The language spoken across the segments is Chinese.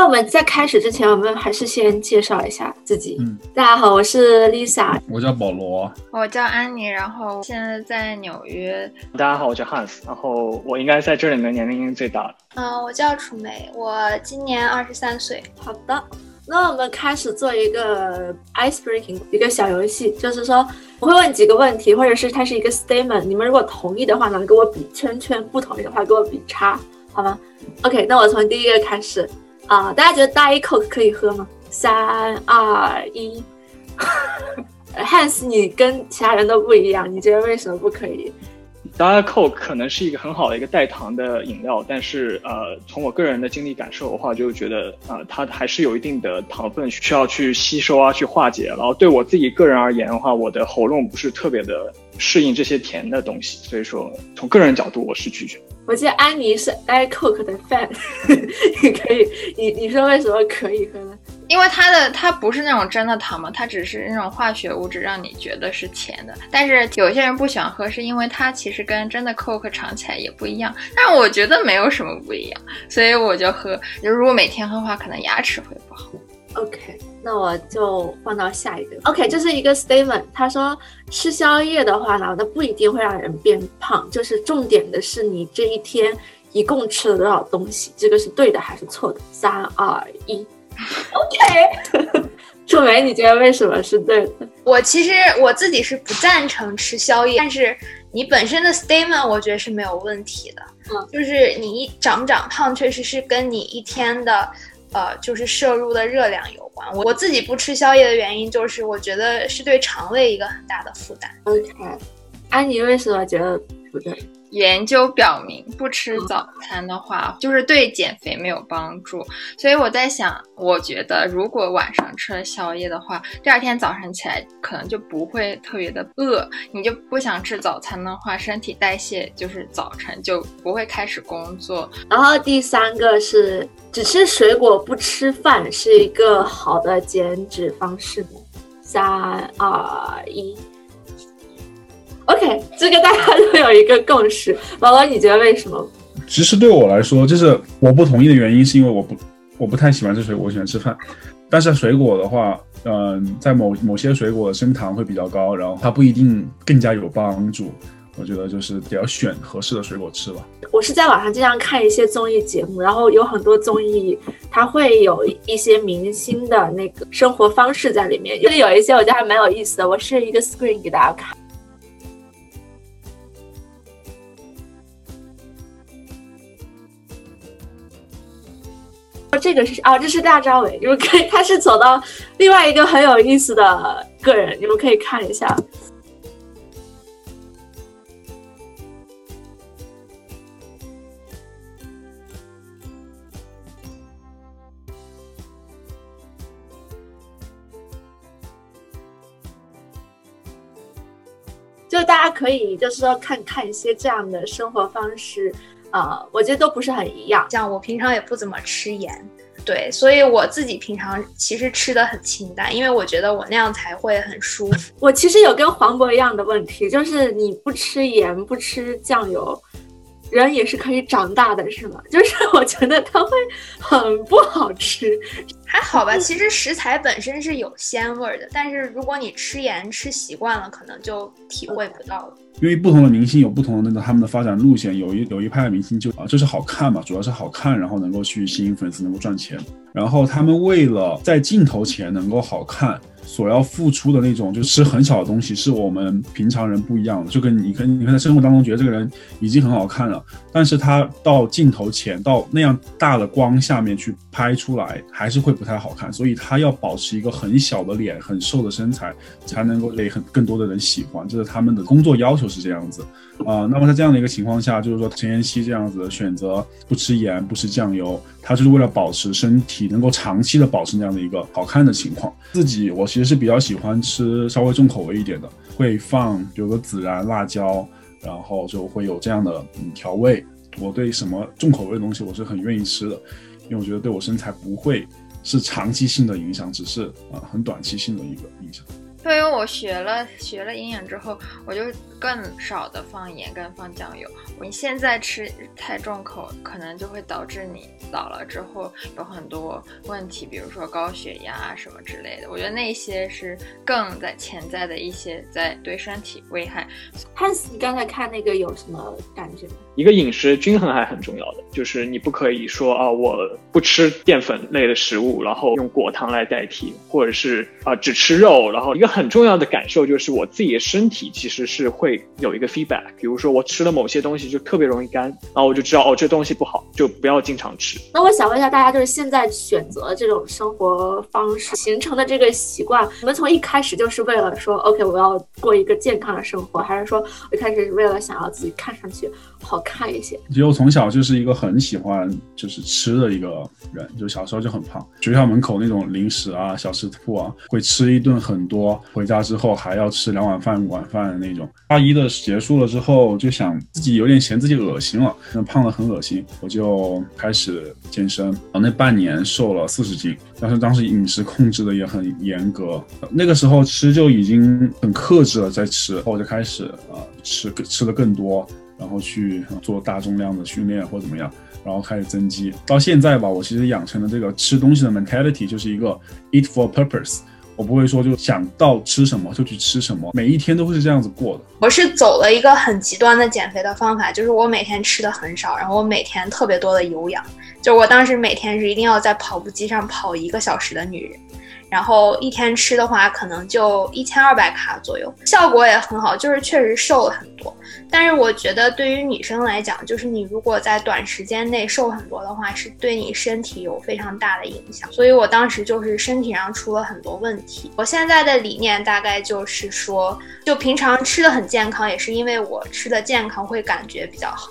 那我们在开始之前，我们还是先介绍一下自己。嗯，大家好，我是 Lisa。我叫保罗，我叫安妮，然后现在在纽约。大家好，我叫 Hans，然后我应该在这里面年龄最大的。嗯，我叫楚梅，我今年二十三岁。好的，那我们开始做一个 ice breaking 一个小游戏，就是说我会问几个问题，或者是它是一个 statement，你们如果同意的话呢，给我比圈圈；不同意的话，给我比叉，好吗？OK，那我从第一个开始。啊，大家觉得大一 Coke 可以喝吗？三二一，Hans，你跟其他人都不一样，你觉得为什么不可以？大家 Coke 可能是一个很好的一个代糖的饮料，但是呃，从我个人的经历感受的话，就觉得呃，它还是有一定的糖分需要去吸收啊，去化解。然后对我自己个人而言的话，我的喉咙不是特别的适应这些甜的东西，所以说从个人角度我是拒绝。我记得安妮是 Air Coke 的 fan，你 可以，你你说为什么可以喝呢？因为它的它不是那种真的糖嘛，它只是那种化学物质让你觉得是甜的。但是有些人不喜欢喝，是因为它其实跟真的 Coke 尝起来也不一样。但是我觉得没有什么不一样，所以我就喝。就如果每天喝的话，可能牙齿会不好。OK，那我就放到下一个。OK，这是一个 statement，他说吃宵夜的话呢，那不一定会让人变胖，就是重点的是你这一天一共吃了多少东西，这个是对的还是错的？三二一，OK。楚梅，你觉得为什么是对的？我其实我自己是不赞成吃宵夜，但是你本身的 statement 我觉得是没有问题的。嗯，就是你长不长胖，确实是跟你一天的。呃，就是摄入的热量有关。我我自己不吃宵夜的原因，就是我觉得是对肠胃一个很大的负担。OK，安妮为什么觉得不对？研究表明，不吃早餐的话，就是对减肥没有帮助。所以我在想，我觉得如果晚上吃了宵夜的话，第二天早上起来可能就不会特别的饿。你就不想吃早餐的话，身体代谢就是早晨就不会开始工作。然后第三个是只吃水果不吃饭是一个好的减脂方式吗？三二一。OK，这个大家都有一个共识。宝宝，你觉得为什么？其实对我来说，就是我不同意的原因，是因为我不我不太喜欢吃水果，我喜欢吃饭。但是水果的话，嗯，在某某些水果的升糖会比较高，然后它不一定更加有帮助。我觉得就是得要选合适的水果吃吧。我是在网上经常看一些综艺节目，然后有很多综艺它会有一些明星的那个生活方式在里面，就是有一些我觉得还蛮有意思的。我是一个 screen 给大家看。这个是啊，这是大张伟，你们可以，他是走到另外一个很有意思的个人，你们可以看一下。就大家可以，就是说看看一些这样的生活方式。啊，我觉得都不是很一样。像我平常也不怎么吃盐，对，所以我自己平常其实吃的很清淡，因为我觉得我那样才会很舒服。我其实有跟黄渤一样的问题，就是你不吃盐，不吃酱油。人也是可以长大的，是吗？就是我觉得它会很不好吃，还好吧。其实食材本身是有鲜味的，但是如果你吃盐吃习惯了，可能就体会不到了。因为不同的明星有不同的那个他们的发展路线，有一有一派的明星就啊，就是好看嘛，主要是好看，然后能够去吸引粉丝，能够赚钱。然后他们为了在镜头前能够好看。所要付出的那种，就吃很小的东西，是我们平常人不一样的。就跟你跟你看在生活当中觉得这个人已经很好看了，但是他到镜头前，到那样大的光下面去拍出来，还是会不太好看。所以他要保持一个很小的脸，很瘦的身材，才能够被很更多的人喜欢。这是他们的工作要求是这样子啊。那么在这样的一个情况下，就是说陈妍希这样子选择不吃盐、不吃酱油，他就是为了保持身体能够长期的保持那样的一个好看的情况。自己我其实。是比较喜欢吃稍微重口味一点的，会放比如说孜然、辣椒，然后就会有这样的调味。我对什么重口味的东西我是很愿意吃的，因为我觉得对我身材不会是长期性的影响，只是啊很短期性的一个影响。因为我学了学了营养之后，我就更少的放盐跟放酱油。你现在吃太重口，可能就会导致你老了之后有很多问题，比如说高血压什么之类的。我觉得那些是更在潜在的一些在对身体危害。汉斯，你刚才看那个有什么感觉？一个饮食均衡还很重要的，就是你不可以说啊，我不吃淀粉类的食物，然后用果糖来代替，或者是啊只吃肉，然后一个。很重要的感受就是我自己的身体其实是会有一个 feedback，比如说我吃了某些东西就特别容易干，然后我就知道哦这东西不好，就不要经常吃。那我想问一下大家，就是现在选择这种生活方式形成的这个习惯，你们从一开始就是为了说 OK 我要过一个健康的生活，还是说一开始是为了想要自己看上去好看一些？其实我从小就是一个很喜欢就是吃的一个人，就小时候就很胖，学校门口那种零食啊小吃铺啊会吃一顿很多。回家之后还要吃两碗饭、晚饭的那种。大一的结束了之后，就想自己有点嫌自己恶心了，那胖的很恶心，我就开始健身。然后那半年瘦了四十斤，但是当时饮食控制的也很严格。那个时候吃就已经很克制了，在吃，我就开始啊吃吃的更多，然后去做大重量的训练或者怎么样，然后开始增肌。到现在吧，我其实养成了这个吃东西的 mentality，就是一个 eat for purpose。我不会说就想到吃什么就去吃什么，每一天都会是这样子过的。我是走了一个很极端的减肥的方法，就是我每天吃的很少，然后我每天特别多的有氧，就我当时每天是一定要在跑步机上跑一个小时的女人。然后一天吃的话，可能就一千二百卡左右，效果也很好，就是确实瘦了很多。但是我觉得对于女生来讲，就是你如果在短时间内瘦很多的话，是对你身体有非常大的影响。所以我当时就是身体上出了很多问题。我现在的理念大概就是说，就平常吃的很健康，也是因为我吃的健康会感觉比较好。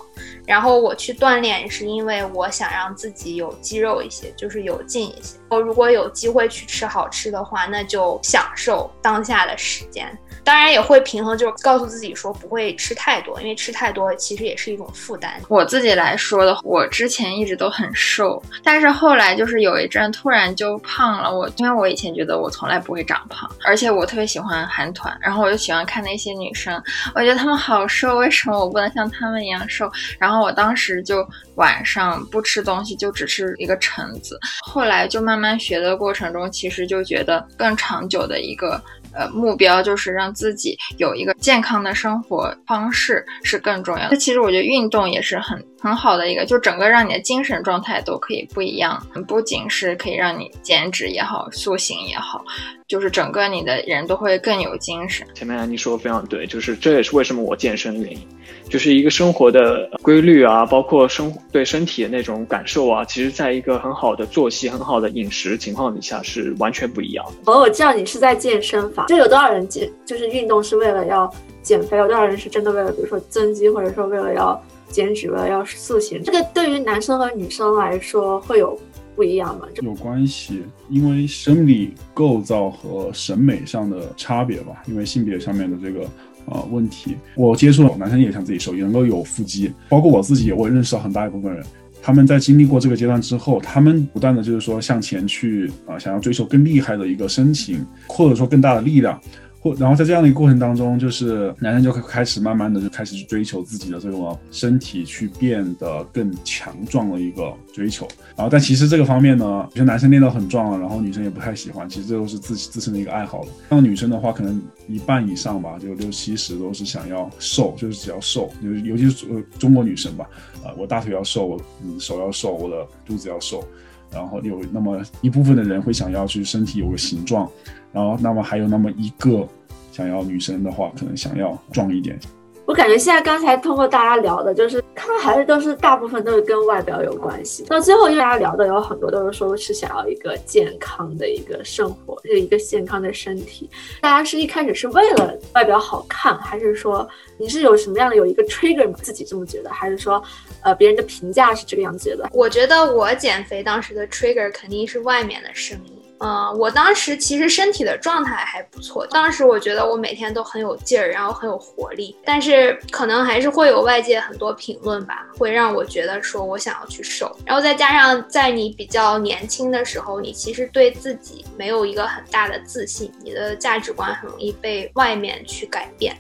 然后我去锻炼，是因为我想让自己有肌肉一些，就是有劲一些。我如果有机会去吃好吃的话，那就享受当下的时间。当然也会平衡，就是告诉自己说不会吃太多，因为吃太多其实也是一种负担。我自己来说的，我之前一直都很瘦，但是后来就是有一阵突然就胖了。我因为我以前觉得我从来不会长胖，而且我特别喜欢韩团，然后我就喜欢看那些女生，我觉得她们好瘦，为什么我不能像她们一样瘦？然后我当时就晚上不吃东西，就只吃一个橙子。后来就慢慢学的过程中，其实就觉得更长久的一个。呃，目标就是让自己有一个健康的生活方式是更重要的。其实我觉得运动也是很很好的一个，就整个让你的精神状态都可以不一样，不仅是可以让你减脂也好，塑形也好。就是整个你的人都会更有精神。前面安妮说的非常对，就是这也是为什么我健身的原因，就是一个生活的规律啊，包括生对身体的那种感受啊，其实在一个很好的作息、很好的饮食情况底下是完全不一样的。哦，我知道你是在健身房，就有多少人减，就是运动是为了要减肥，有多少人是真的为了，比如说增肌，或者说为了要减脂，了要塑形。这个对于男生和女生来说会有。不一样吗？有关系，因为生理构造和审美上的差别吧，因为性别上面的这个呃问题。我接触了男生也想自己瘦，也能够有腹肌，包括我自己，我也认识到很大一部分人，他们在经历过这个阶段之后，他们不断的就是说向前去啊，想要追求更厉害的一个身形，或者说更大的力量。或然后在这样的一个过程当中，就是男生就会开始慢慢的就开始去追求自己的这种身体去变得更强壮的一个追求。然后但其实这个方面呢，有些男生练到很壮了，然后女生也不太喜欢。其实这都是自己自身的一个爱好了。像女生的话，可能一半以上吧，就六七十都是想要瘦，就是只要瘦，尤尤其是中国女生吧，啊，我大腿要瘦，我手要瘦，我的肚子要瘦。然后有那么一部分的人会想要去身体有个形状。然后，那么还有那么一个想要女生的话，可能想要壮一点。我感觉现在刚才通过大家聊的，就是他们还是都是大部分都是跟外表有关系。到最后，因为大家聊的有很多都是说是想要一个健康的一个生活，是一个健康的身体。大家是一开始是为了外表好看，还是说你是有什么样的有一个 trigger 自己这么觉得，还是说呃别人的评价是这个样子的？我觉得我减肥当时的 trigger 肯定是外面的声音。嗯，我当时其实身体的状态还不错，当时我觉得我每天都很有劲儿，然后很有活力。但是可能还是会有外界很多评论吧，会让我觉得说我想要去瘦。然后再加上在你比较年轻的时候，你其实对自己没有一个很大的自信，你的价值观很容易被外面去改变。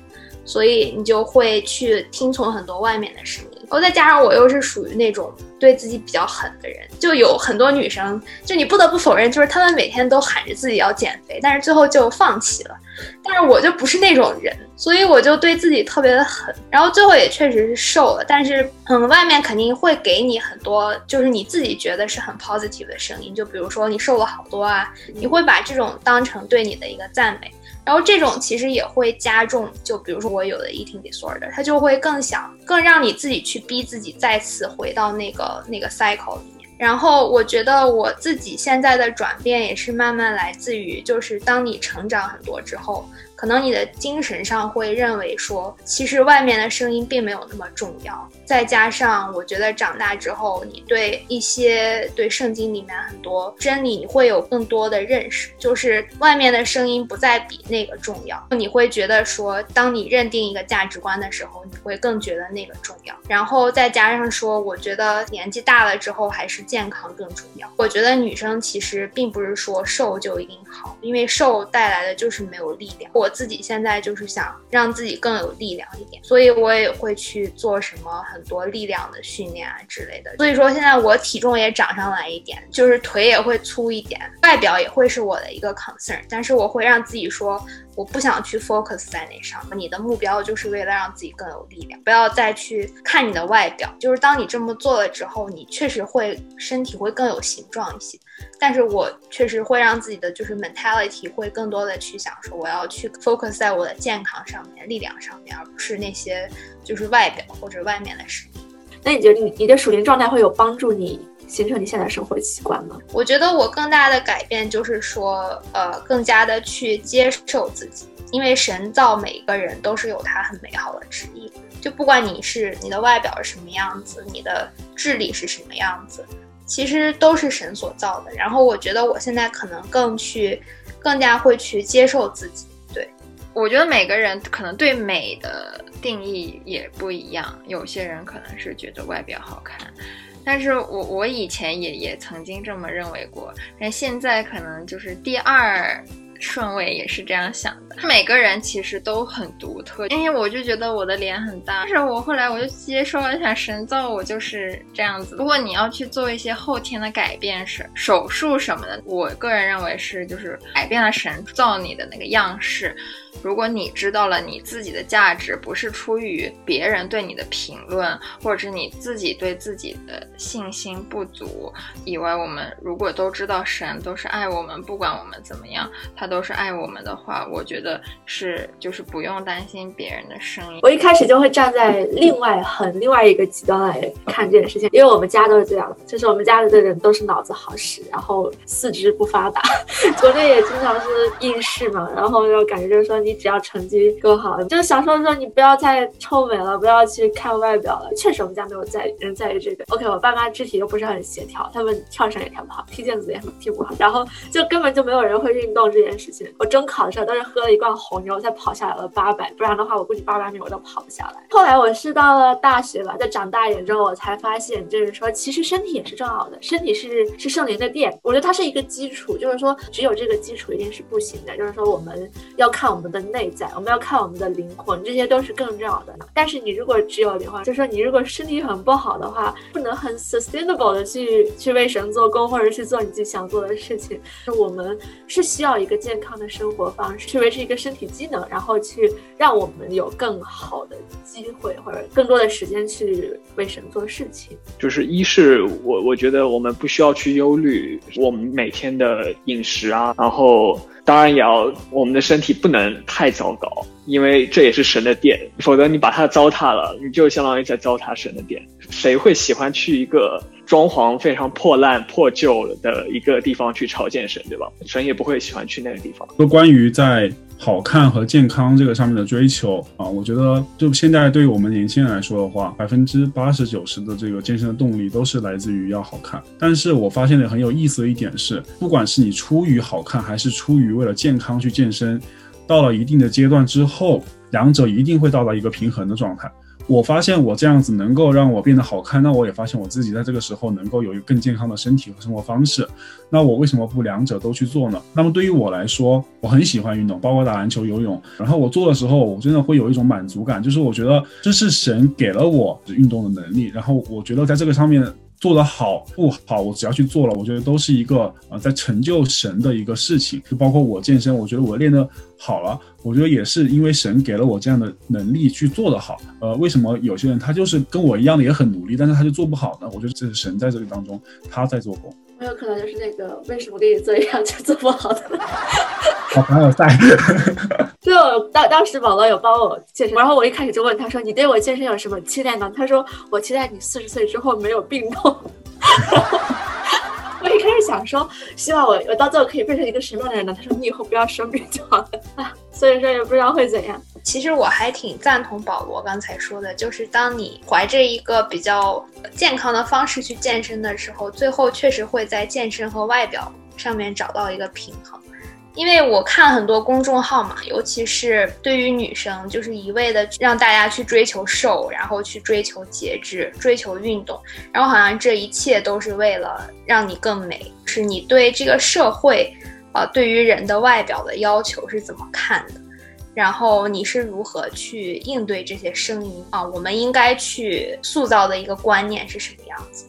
所以你就会去听从很多外面的声音，然后再加上我又是属于那种对自己比较狠的人，就有很多女生，就你不得不否认，就是她们每天都喊着自己要减肥，但是最后就放弃了。但是我就不是那种人，所以我就对自己特别的狠，然后最后也确实是瘦了。但是，嗯，外面肯定会给你很多，就是你自己觉得是很 positive 的声音，就比如说你瘦了好多啊，你会把这种当成对你的一个赞美。然后这种其实也会加重，就比如说我有的 eating disorder，他就会更想更让你自己去逼自己再次回到那个那个 cycle 里面。然后我觉得我自己现在的转变也是慢慢来自于，就是当你成长很多之后。可能你的精神上会认为说，其实外面的声音并没有那么重要。再加上我觉得长大之后，你对一些对圣经里面很多真理，你会有更多的认识。就是外面的声音不再比那个重要。你会觉得说，当你认定一个价值观的时候，你会更觉得那个重要。然后再加上说，我觉得年纪大了之后，还是健康更重要。我觉得女生其实并不是说瘦就一定好，因为瘦带来的就是没有力量。我。自己现在就是想让自己更有力量一点，所以我也会去做什么很多力量的训练啊之类的。所以说现在我体重也长上来一点，就是腿也会粗一点，外表也会是我的一个 concern。但是我会让自己说，我不想去 focus 在那上。你的目标就是为了让自己更有力量，不要再去看你的外表。就是当你这么做了之后，你确实会身体会更有形状一些。但是我确实会让自己的就是 mentality 会更多的去想说，我要去 focus 在我的健康上面、力量上面，而不是那些就是外表或者外面的事情。那你觉得你你的属灵状态会有帮助你形成你现在生活习惯吗？我觉得我更大的改变就是说，呃，更加的去接受自己，因为神造每一个人都是有他很美好的旨意，就不管你是你的外表是什么样子，你的智力是什么样子。其实都是神所造的，然后我觉得我现在可能更去，更加会去接受自己。对，我觉得每个人可能对美的定义也不一样，有些人可能是觉得外表好看，但是我我以前也也曾经这么认为过，但现在可能就是第二。顺位也是这样想的，每个人其实都很独特，因为我就觉得我的脸很大，但是我后来我就接受了，想神造我就是这样子。如果你要去做一些后天的改变，是手术什么的，我个人认为是就是改变了神造你的那个样式。如果你知道了你自己的价值不是出于别人对你的评论，或者是你自己对自己的信心不足以外，我们如果都知道神都是爱我们，不管我们怎么样，他都是爱我们的话，我觉得是就是不用担心别人的声音。我一开始就会站在另外很另外一个极端来看这件事情，因为我们家都是这样，就是我们家里的人都是脑子好使，然后四肢不发达，国内也经常是应试嘛，然后就感觉就是说你。只要成绩够好，就是小时候说你不要再臭美了，不要去看外表了。确实，我们家没有在人在意这个。OK，我爸妈肢体又不是很协调，他们跳绳也跳不好，踢毽子也踢不好，然后就根本就没有人会运动这件事情。我中考的时候都是喝了一罐红牛才跑下来了八百，不然的话我估计八百米我都跑不下来。后来我是到了大学吧，在长大一点之后，我才发现，就是说其实身体也是重要的，身体是是圣灵的殿，我觉得它是一个基础，就是说只有这个基础一定是不行的，就是说我们要看我们的。内在，我们要看我们的灵魂，这些都是更重要的。但是你如果只有灵魂，就是说你如果身体很不好的话，不能很 sustainable 的去去为神做工，或者去做你自己想做的事情。就我们是需要一个健康的生活方式，去维持一个身体机能，然后去让我们有更好的机会，或者更多的时间去为神做事情。就是一是我我觉得我们不需要去忧虑我们每天的饮食啊，然后。当然也要，我们的身体不能太糟糕，因为这也是神的殿，否则你把它糟蹋了，你就相当于在糟蹋神的殿。谁会喜欢去一个装潢非常破烂破旧的一个地方去朝见神，对吧？神也不会喜欢去那个地方。说关于在好看和健康这个上面的追求啊，我觉得就现在对于我们年轻人来说的话，百分之八十九十的这个健身的动力都是来自于要好看。但是我发现的很有意思的一点是，不管是你出于好看，还是出于为了健康去健身，到了一定的阶段之后，两者一定会到达一个平衡的状态。我发现我这样子能够让我变得好看，那我也发现我自己在这个时候能够有一个更健康的身体和生活方式。那我为什么不两者都去做呢？那么对于我来说，我很喜欢运动，包括打篮球、游泳。然后我做的时候，我真的会有一种满足感，就是我觉得这是神给了我运动的能力。然后我觉得在这个上面。做得好不好，我只要去做了，我觉得都是一个呃在成就神的一个事情。就包括我健身，我觉得我练得好了，我觉得也是因为神给了我这样的能力去做得好。呃，为什么有些人他就是跟我一样的也很努力，但是他就做不好呢？我觉得这是神在这个当中他在做工。很有可能就是那个为什么跟你做一样就做不好的？好朋友在。就当当时宝宝有帮我健身，然后我一开始就问他说：“你对我健身有什么期待呢？”他说：“我期待你四十岁之后没有病痛。”我一开始想说，希望我我到最后可以变成一个什么样的人呢？他说：“你以后不要生病就好了。”啊，所以说也不知道会怎样。其实我还挺赞同保罗刚才说的，就是当你怀着一个比较健康的方式去健身的时候，最后确实会在健身和外表上面找到一个平衡。因为我看很多公众号嘛，尤其是对于女生，就是一味的让大家去追求瘦，然后去追求节制、追求运动，然后好像这一切都是为了让你更美。是你对这个社会，呃，对于人的外表的要求是怎么看的？然后你是如何去应对这些声音啊？我们应该去塑造的一个观念是什么样子？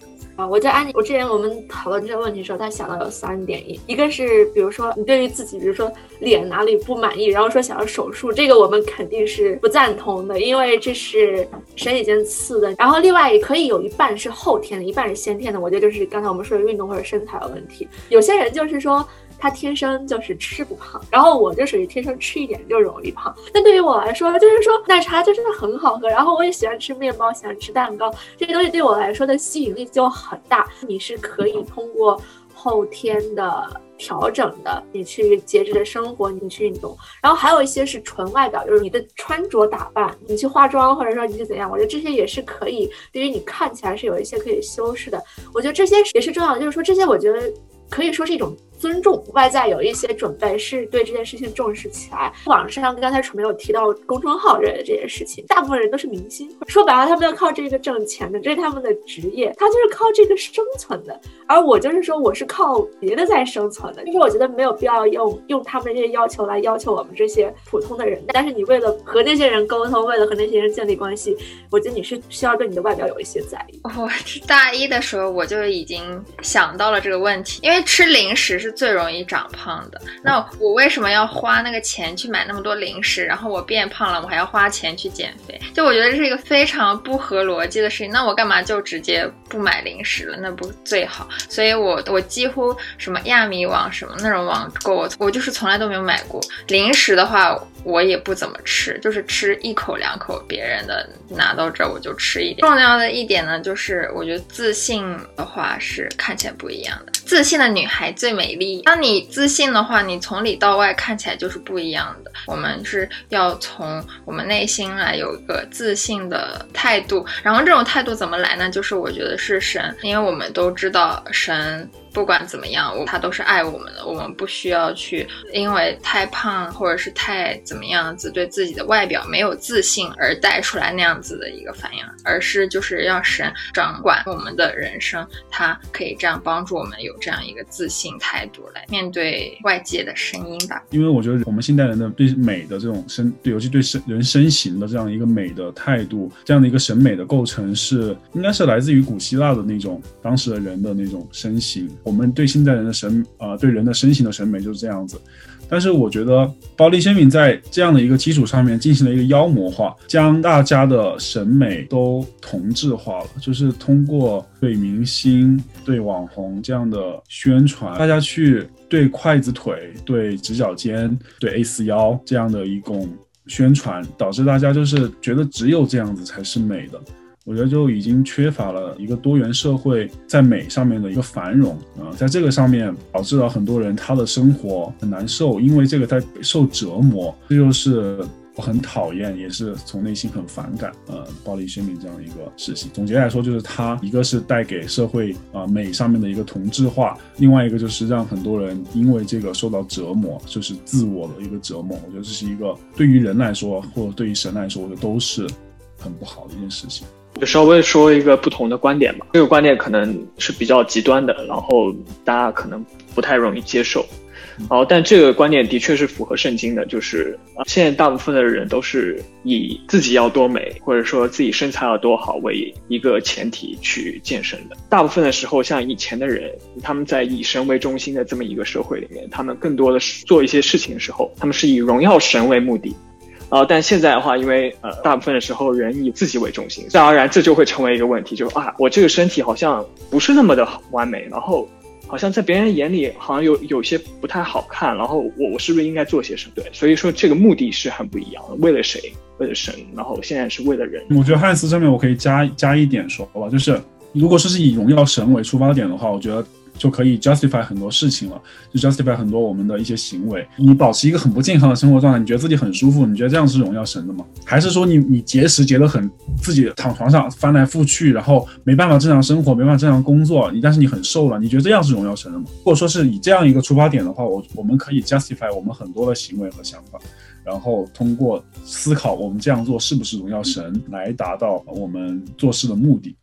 我在安妮，我之前我们讨论这个问题的时候，他想到有三点，一一个是，比如说你对于自己，比如说脸哪里不满意，然后说想要手术，这个我们肯定是不赞同的，因为这是神已经赐的。然后另外也可以有一半是后天的，一半是先天的。我觉得就是刚才我们说的运动或者身材的问题。有些人就是说。他天生就是吃不胖，然后我就属于天生吃一点就容易胖。那对于我来说，就是说奶茶就真的很好喝，然后我也喜欢吃面包，喜欢吃蛋糕，这些东西对我来说的吸引力就很大。你是可以通过后天的调整的，你去节制的生活，你去运动。然后还有一些是纯外表，就是你的穿着打扮，你去化妆或者说你是怎样，我觉得这些也是可以，对于你看起来是有一些可以修饰的。我觉得这些也是重要的，就是说这些我觉得可以说是一种。尊重外在有一些准备，是对这件事情重视起来。网上刚才楚没有提到公众号这这件事情，大部分人都是明星，说白了，他们要靠这个挣钱的，这是他们的职业，他就是靠这个生存的。而我就是说，我是靠别的在生存的。就是我觉得没有必要用用他们这些要求来要求我们这些普通的人。但是你为了和那些人沟通，为了和那些人建立关系，我觉得你是需要对你的外表有一些在意。我大一的时候我就已经想到了这个问题，因为吃零食是。最容易长胖的，那我为什么要花那个钱去买那么多零食？然后我变胖了，我还要花钱去减肥？就我觉得这是一个非常不合逻辑的事情。那我干嘛就直接不买零食了？那不最好？所以我我几乎什么亚米网什么那种网购，我就是从来都没有买过零食的话。我也不怎么吃，就是吃一口两口，别人的拿到这儿我就吃一点。重要的一点呢，就是我觉得自信的话是看起来不一样的。自信的女孩最美丽。当你自信的话，你从里到外看起来就是不一样的。我们是要从我们内心来有一个自信的态度，然后这种态度怎么来呢？就是我觉得是神，因为我们都知道神。不管怎么样，他都是爱我们的。我们不需要去因为太胖或者是太怎么样子，对自己的外表没有自信而带出来那样子的一个反应，而是就是要神掌管我们的人生，他可以这样帮助我们有这样一个自信态度来面对外界的声音吧。因为我觉得我们现代人的对美的这种身，对尤其对身人身形的这样一个美的态度，这样的一个审美的构成是应该是来自于古希腊的那种当时的人的那种身形。我们对现在人的审，呃，对人的身形的审美就是这样子。但是我觉得暴力鲜明在这样的一个基础上面进行了一个妖魔化，将大家的审美都同质化了。就是通过对明星、对网红这样的宣传，大家去对筷子腿、对直角肩、对 A 四腰这样的一种宣传，导致大家就是觉得只有这样子才是美的。我觉得就已经缺乏了一个多元社会在美上面的一个繁荣啊、在这个上面导致了很多人他的生活很难受，因为这个在受折磨，这就是。我很讨厌，也是从内心很反感，呃，暴力宣明这样一个事情。总结来说，就是它一个是带给社会啊、美上面的一个同质化，另外一个就是让很多人因为这个受到折磨，就是自我的一个折磨。我觉得这是一个对于人来说，或者对于神来说，我觉得都是很不好的一件事情。就稍微说一个不同的观点吧，这个观点可能是比较极端的，然后大家可能不太容易接受。然后，但这个观点的确是符合圣经的，就是啊，现在大部分的人都是以自己要多美，或者说自己身材要多好为一个前提去健身的。大部分的时候，像以前的人，他们在以神为中心的这么一个社会里面，他们更多的是做一些事情的时候，他们是以荣耀神为目的。啊、但现在的话，因为呃，大部分的时候人以自己为中心，自然而然这就会成为一个问题，就是啊，我这个身体好像不是那么的完美，然后好像在别人眼里好像有有些不太好看，然后我我是不是应该做些什么？对，所以说这个目的是很不一样的，为了谁？为了神，然后现在是为了人。我觉得汉斯这边我可以加加一点说吧，就是如果说是以荣耀神为出发点的话，我觉得就可以 justify 很多事情了，就 justify 很多我们的一些行为。你保持一个很不健康的生活状态，你觉得自己很舒服，你觉得这样是荣耀神的吗？还是说你你节食节得很，自己躺床上翻来覆去，然后没办法正常生活，没办法正常工作，你但是你很瘦了，你觉得这样是荣耀神的吗？或者说是以这样一个出发点的话，我我们可以 justify 我们很多的行为和想法。然后通过思考我们这样做是不是荣耀神，来达到我们做事的目的。